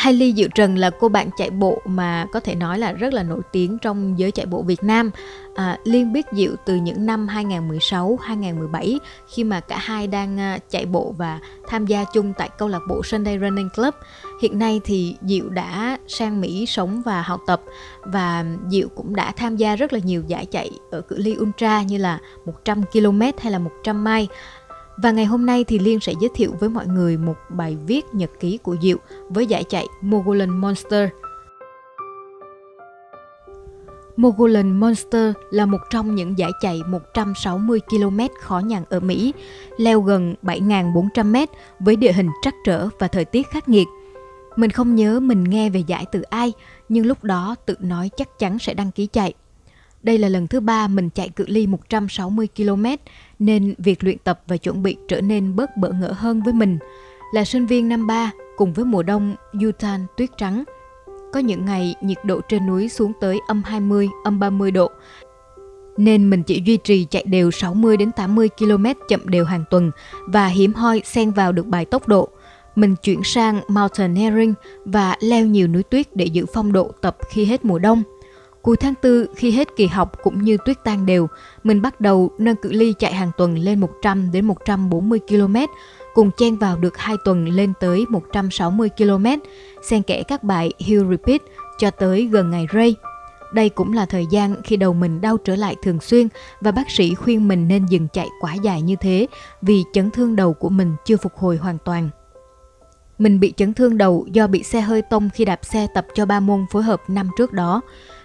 Hailey Diệu Trần là cô bạn chạy bộ mà có thể nói là rất là nổi tiếng trong giới chạy bộ Việt Nam. À, Liên biết Diệu từ những năm 2016-2017 khi mà cả hai đang à, chạy bộ và tham gia chung tại câu lạc bộ Sunday Running Club. Hiện nay thì Diệu đã sang Mỹ sống và học tập và Diệu cũng đã tham gia rất là nhiều giải chạy ở cự ly ultra như là 100 km hay là 100 mile và ngày hôm nay thì Liên sẽ giới thiệu với mọi người một bài viết nhật ký của Diệu với giải chạy Mogollon Monster. Mogollon Monster là một trong những giải chạy 160 km khó nhằn ở Mỹ, leo gần 7.400 m với địa hình trắc trở và thời tiết khắc nghiệt. Mình không nhớ mình nghe về giải từ ai, nhưng lúc đó tự nói chắc chắn sẽ đăng ký chạy. Đây là lần thứ ba mình chạy cự ly 160 km, nên việc luyện tập và chuẩn bị trở nên bớt bỡ ngỡ hơn với mình. Là sinh viên năm ba, cùng với mùa đông Utah tuyết trắng, có những ngày nhiệt độ trên núi xuống tới âm 20, âm 30 độ, nên mình chỉ duy trì chạy đều 60 đến 80 km chậm đều hàng tuần và hiếm hoi xen vào được bài tốc độ. Mình chuyển sang mountaineering và leo nhiều núi tuyết để giữ phong độ tập khi hết mùa đông. Cuối tháng 4 khi hết kỳ học cũng như tuyết tan đều, mình bắt đầu nâng cự ly chạy hàng tuần lên 100 đến 140 km, cùng chen vào được 2 tuần lên tới 160 km, xen kẽ các bài hill repeat cho tới gần ngày ray. Đây cũng là thời gian khi đầu mình đau trở lại thường xuyên và bác sĩ khuyên mình nên dừng chạy quá dài như thế vì chấn thương đầu của mình chưa phục hồi hoàn toàn. Mình bị chấn thương đầu do bị xe hơi tông khi đạp xe tập cho ba môn phối hợp năm trước đó.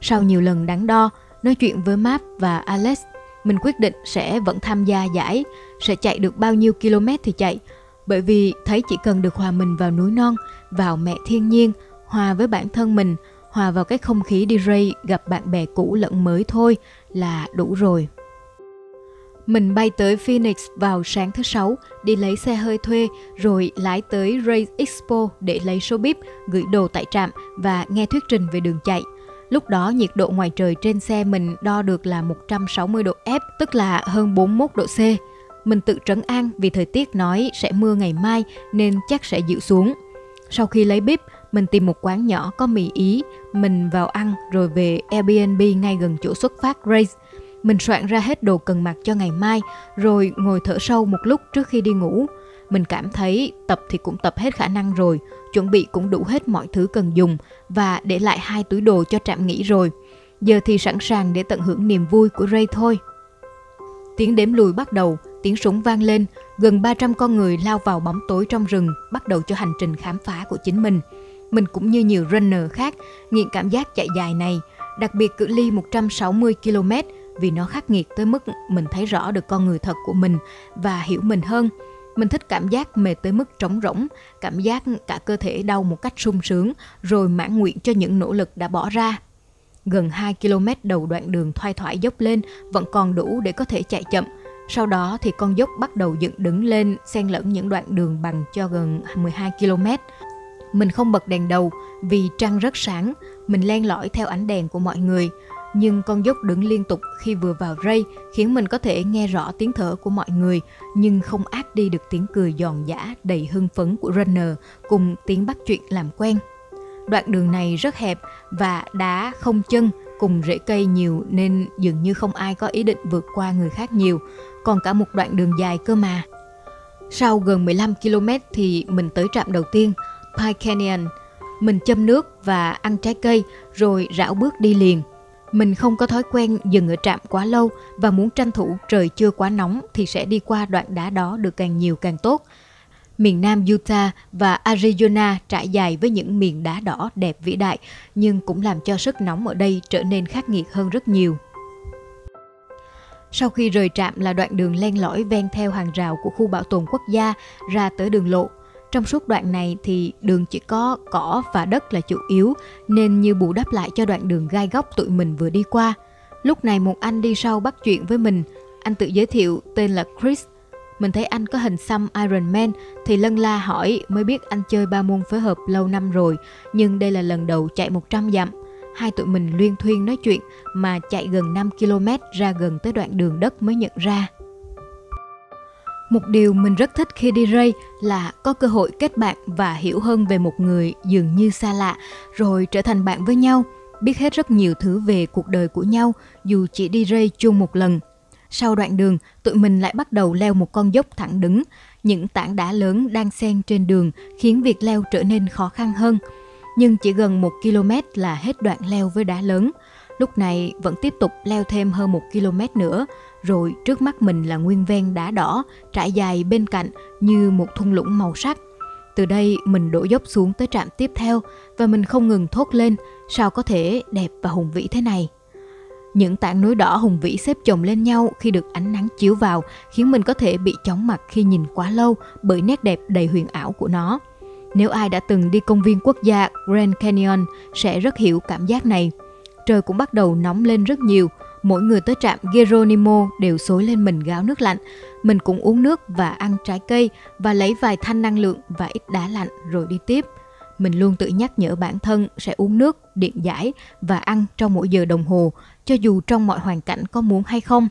Sau nhiều lần đắn đo, nói chuyện với Map và Alex, mình quyết định sẽ vẫn tham gia giải, sẽ chạy được bao nhiêu km thì chạy, bởi vì thấy chỉ cần được hòa mình vào núi non, vào mẹ thiên nhiên, hòa với bản thân mình, hòa vào cái không khí đi ray gặp bạn bè cũ lẫn mới thôi là đủ rồi. Mình bay tới Phoenix vào sáng thứ sáu, đi lấy xe hơi thuê, rồi lái tới Race Expo để lấy số bip, gửi đồ tại trạm và nghe thuyết trình về đường chạy – Lúc đó nhiệt độ ngoài trời trên xe mình đo được là 160 độ F, tức là hơn 41 độ C. Mình tự trấn an vì thời tiết nói sẽ mưa ngày mai nên chắc sẽ dịu xuống. Sau khi lấy bếp, mình tìm một quán nhỏ có mì Ý, mình vào ăn rồi về Airbnb ngay gần chỗ xuất phát Race. Mình soạn ra hết đồ cần mặc cho ngày mai, rồi ngồi thở sâu một lúc trước khi đi ngủ. Mình cảm thấy tập thì cũng tập hết khả năng rồi, chuẩn bị cũng đủ hết mọi thứ cần dùng và để lại hai túi đồ cho trạm nghỉ rồi. Giờ thì sẵn sàng để tận hưởng niềm vui của Ray thôi. Tiếng đếm lùi bắt đầu, tiếng súng vang lên, gần 300 con người lao vào bóng tối trong rừng, bắt đầu cho hành trình khám phá của chính mình. Mình cũng như nhiều runner khác, nghiện cảm giác chạy dài này, đặc biệt cự ly 160 km vì nó khắc nghiệt tới mức mình thấy rõ được con người thật của mình và hiểu mình hơn – mình thích cảm giác mệt tới mức trống rỗng, cảm giác cả cơ thể đau một cách sung sướng, rồi mãn nguyện cho những nỗ lực đã bỏ ra. Gần 2 km đầu đoạn đường thoai thoải dốc lên vẫn còn đủ để có thể chạy chậm. Sau đó thì con dốc bắt đầu dựng đứng lên xen lẫn những đoạn đường bằng cho gần 12 km. Mình không bật đèn đầu vì trăng rất sáng, mình len lỏi theo ánh đèn của mọi người nhưng con dốc đứng liên tục khi vừa vào ray khiến mình có thể nghe rõ tiếng thở của mọi người nhưng không át đi được tiếng cười giòn giã đầy hưng phấn của runner cùng tiếng bắt chuyện làm quen. Đoạn đường này rất hẹp và đá không chân cùng rễ cây nhiều nên dường như không ai có ý định vượt qua người khác nhiều, còn cả một đoạn đường dài cơ mà. Sau gần 15 km thì mình tới trạm đầu tiên, Pine Canyon. Mình châm nước và ăn trái cây rồi rảo bước đi liền. Mình không có thói quen dừng ở trạm quá lâu và muốn tranh thủ trời chưa quá nóng thì sẽ đi qua đoạn đá đó được càng nhiều càng tốt. Miền Nam Utah và Arizona trải dài với những miền đá đỏ đẹp vĩ đại, nhưng cũng làm cho sức nóng ở đây trở nên khắc nghiệt hơn rất nhiều. Sau khi rời trạm là đoạn đường len lỏi ven theo hàng rào của khu bảo tồn quốc gia ra tới đường lộ. Trong suốt đoạn này thì đường chỉ có cỏ và đất là chủ yếu, nên như bù đắp lại cho đoạn đường gai góc tụi mình vừa đi qua. Lúc này một anh đi sau bắt chuyện với mình. Anh tự giới thiệu tên là Chris. Mình thấy anh có hình xăm Iron Man thì lân la hỏi, mới biết anh chơi ba môn phối hợp lâu năm rồi, nhưng đây là lần đầu chạy 100 dặm. Hai tụi mình luyên thuyên nói chuyện mà chạy gần 5 km ra gần tới đoạn đường đất mới nhận ra. Một điều mình rất thích khi đi ray là có cơ hội kết bạn và hiểu hơn về một người dường như xa lạ, rồi trở thành bạn với nhau, biết hết rất nhiều thứ về cuộc đời của nhau dù chỉ đi ray chung một lần. Sau đoạn đường, tụi mình lại bắt đầu leo một con dốc thẳng đứng. Những tảng đá lớn đang xen trên đường khiến việc leo trở nên khó khăn hơn. Nhưng chỉ gần một km là hết đoạn leo với đá lớn. Lúc này vẫn tiếp tục leo thêm hơn một km nữa, rồi trước mắt mình là nguyên ven đá đỏ, trải dài bên cạnh như một thung lũng màu sắc. Từ đây mình đổ dốc xuống tới trạm tiếp theo và mình không ngừng thốt lên, sao có thể đẹp và hùng vĩ thế này. Những tảng núi đỏ hùng vĩ xếp chồng lên nhau khi được ánh nắng chiếu vào khiến mình có thể bị chóng mặt khi nhìn quá lâu bởi nét đẹp đầy huyền ảo của nó. Nếu ai đã từng đi công viên quốc gia Grand Canyon sẽ rất hiểu cảm giác này. Trời cũng bắt đầu nóng lên rất nhiều, mỗi người tới trạm Geronimo đều xối lên mình gáo nước lạnh. Mình cũng uống nước và ăn trái cây và lấy vài thanh năng lượng và ít đá lạnh rồi đi tiếp. Mình luôn tự nhắc nhở bản thân sẽ uống nước, điện giải và ăn trong mỗi giờ đồng hồ, cho dù trong mọi hoàn cảnh có muốn hay không.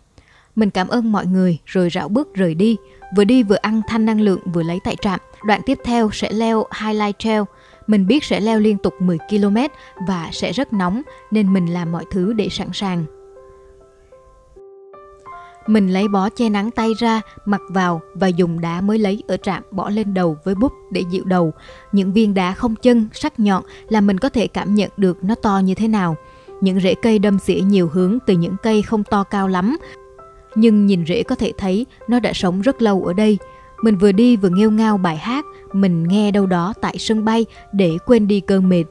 Mình cảm ơn mọi người rồi rảo bước rời đi, vừa đi vừa ăn thanh năng lượng vừa lấy tại trạm. Đoạn tiếp theo sẽ leo Highlight Trail. Mình biết sẽ leo liên tục 10 km và sẽ rất nóng nên mình làm mọi thứ để sẵn sàng. Mình lấy bó che nắng tay ra, mặc vào và dùng đá mới lấy ở trạm bỏ lên đầu với bút để dịu đầu. Những viên đá không chân, sắc nhọn là mình có thể cảm nhận được nó to như thế nào. Những rễ cây đâm xỉa nhiều hướng từ những cây không to cao lắm, nhưng nhìn rễ có thể thấy nó đã sống rất lâu ở đây. Mình vừa đi vừa nghêu ngao bài hát, mình nghe đâu đó tại sân bay để quên đi cơn mệt.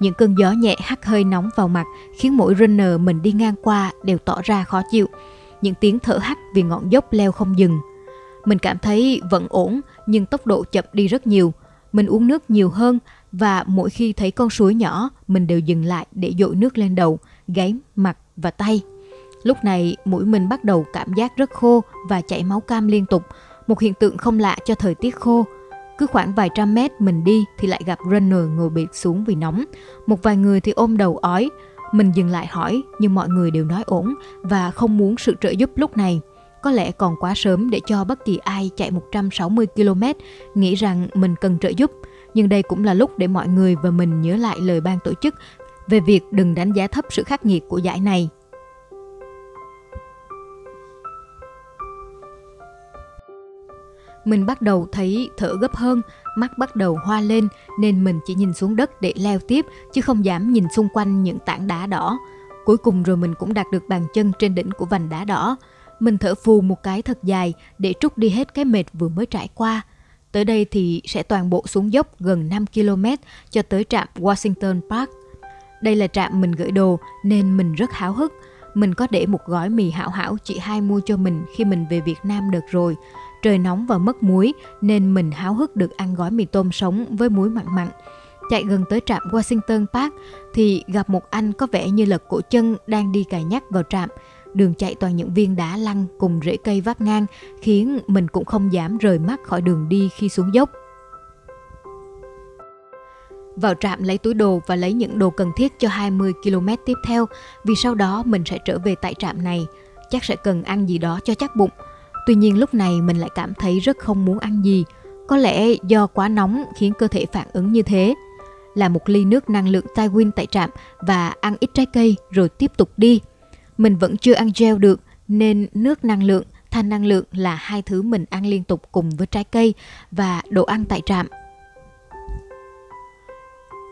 Những cơn gió nhẹ hắt hơi nóng vào mặt khiến mỗi runner mình đi ngang qua đều tỏ ra khó chịu những tiếng thở hắt vì ngọn dốc leo không dừng. Mình cảm thấy vẫn ổn nhưng tốc độ chậm đi rất nhiều. Mình uống nước nhiều hơn và mỗi khi thấy con suối nhỏ, mình đều dừng lại để dội nước lên đầu, gáy, mặt và tay. Lúc này mũi mình bắt đầu cảm giác rất khô và chảy máu cam liên tục, một hiện tượng không lạ cho thời tiết khô. Cứ khoảng vài trăm mét mình đi thì lại gặp runner ngồi bệt xuống vì nóng. Một vài người thì ôm đầu ói, mình dừng lại hỏi nhưng mọi người đều nói ổn và không muốn sự trợ giúp lúc này. Có lẽ còn quá sớm để cho bất kỳ ai chạy 160 km nghĩ rằng mình cần trợ giúp. Nhưng đây cũng là lúc để mọi người và mình nhớ lại lời ban tổ chức về việc đừng đánh giá thấp sự khắc nghiệt của giải này. Mình bắt đầu thấy thở gấp hơn, mắt bắt đầu hoa lên nên mình chỉ nhìn xuống đất để leo tiếp chứ không dám nhìn xung quanh những tảng đá đỏ. Cuối cùng rồi mình cũng đạt được bàn chân trên đỉnh của vành đá đỏ. Mình thở phù một cái thật dài để trút đi hết cái mệt vừa mới trải qua. Tới đây thì sẽ toàn bộ xuống dốc gần 5 km cho tới trạm Washington Park. Đây là trạm mình gửi đồ nên mình rất háo hức. Mình có để một gói mì hảo hảo chị hai mua cho mình khi mình về Việt Nam đợt rồi trời nóng và mất muối, nên mình háo hức được ăn gói mì tôm sống với muối mặn mặn. Chạy gần tới trạm Washington Park thì gặp một anh có vẻ như lật cổ chân đang đi cài nhắc vào trạm. Đường chạy toàn những viên đá lăn cùng rễ cây vắt ngang, khiến mình cũng không dám rời mắt khỏi đường đi khi xuống dốc. Vào trạm lấy túi đồ và lấy những đồ cần thiết cho 20 km tiếp theo, vì sau đó mình sẽ trở về tại trạm này. Chắc sẽ cần ăn gì đó cho chắc bụng Tuy nhiên lúc này mình lại cảm thấy rất không muốn ăn gì. Có lẽ do quá nóng khiến cơ thể phản ứng như thế. Là một ly nước năng lượng Tywin tại trạm và ăn ít trái cây rồi tiếp tục đi. Mình vẫn chưa ăn gel được nên nước năng lượng, than năng lượng là hai thứ mình ăn liên tục cùng với trái cây và đồ ăn tại trạm.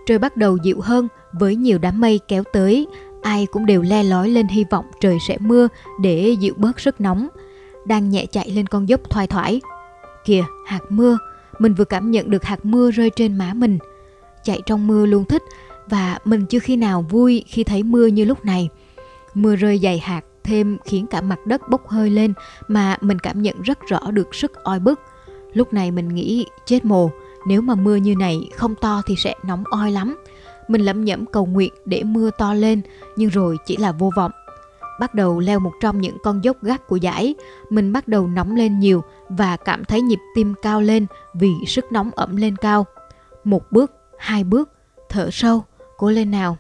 Trời bắt đầu dịu hơn với nhiều đám mây kéo tới, ai cũng đều le lói lên hy vọng trời sẽ mưa để dịu bớt sức nóng đang nhẹ chạy lên con dốc thoai thoải. Kìa, hạt mưa, mình vừa cảm nhận được hạt mưa rơi trên má mình. Chạy trong mưa luôn thích và mình chưa khi nào vui khi thấy mưa như lúc này. Mưa rơi dày hạt thêm khiến cả mặt đất bốc hơi lên mà mình cảm nhận rất rõ được sức oi bức. Lúc này mình nghĩ chết mồ, nếu mà mưa như này không to thì sẽ nóng oi lắm. Mình lẩm nhẩm cầu nguyện để mưa to lên nhưng rồi chỉ là vô vọng bắt đầu leo một trong những con dốc gắt của giải, mình bắt đầu nóng lên nhiều và cảm thấy nhịp tim cao lên vì sức nóng ẩm lên cao. Một bước, hai bước, thở sâu, cố lên nào.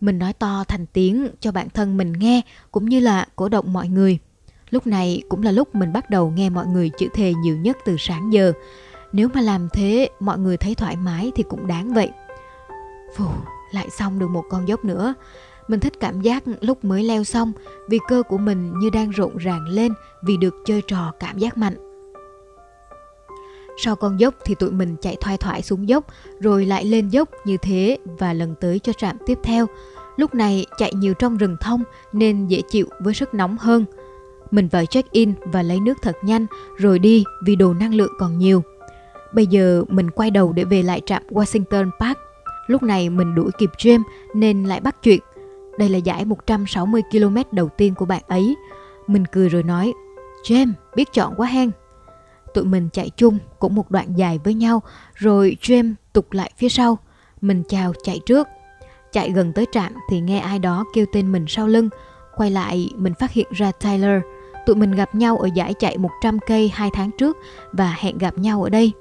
Mình nói to thành tiếng cho bản thân mình nghe cũng như là cổ động mọi người. Lúc này cũng là lúc mình bắt đầu nghe mọi người chữ thề nhiều nhất từ sáng giờ. Nếu mà làm thế mọi người thấy thoải mái thì cũng đáng vậy. Phù, lại xong được một con dốc nữa. Mình thích cảm giác lúc mới leo xong, vì cơ của mình như đang rộn ràng lên vì được chơi trò cảm giác mạnh. Sau con dốc thì tụi mình chạy thoai thoải xuống dốc, rồi lại lên dốc như thế và lần tới cho trạm tiếp theo. Lúc này chạy nhiều trong rừng thông nên dễ chịu với sức nóng hơn. Mình vào check-in và lấy nước thật nhanh, rồi đi vì đồ năng lượng còn nhiều. Bây giờ mình quay đầu để về lại trạm Washington Park. Lúc này mình đuổi kịp James nên lại bắt chuyện. Đây là giải 160 km đầu tiên của bạn ấy. Mình cười rồi nói, James, biết chọn quá hen. Tụi mình chạy chung cũng một đoạn dài với nhau rồi James tục lại phía sau. Mình chào chạy trước. Chạy gần tới trạm thì nghe ai đó kêu tên mình sau lưng. Quay lại mình phát hiện ra Tyler. Tụi mình gặp nhau ở giải chạy 100 cây 2 tháng trước và hẹn gặp nhau ở đây.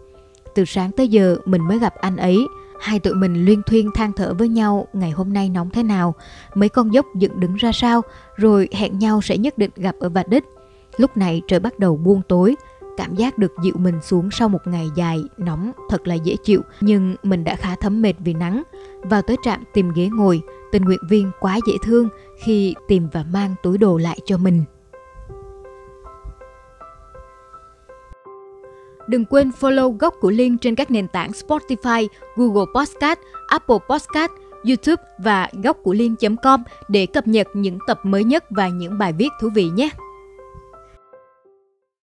Từ sáng tới giờ mình mới gặp anh ấy. Hai tụi mình luyên thuyên than thở với nhau ngày hôm nay nóng thế nào, mấy con dốc dựng đứng ra sao, rồi hẹn nhau sẽ nhất định gặp ở Vạch Đích. Lúc này trời bắt đầu buông tối, cảm giác được dịu mình xuống sau một ngày dài nóng thật là dễ chịu nhưng mình đã khá thấm mệt vì nắng vào tới trạm tìm ghế ngồi tình nguyện viên quá dễ thương khi tìm và mang túi đồ lại cho mình Đừng quên follow Góc của Liên trên các nền tảng Spotify, Google Podcast, Apple Podcast, YouTube và góc của Liên.com để cập nhật những tập mới nhất và những bài viết thú vị nhé.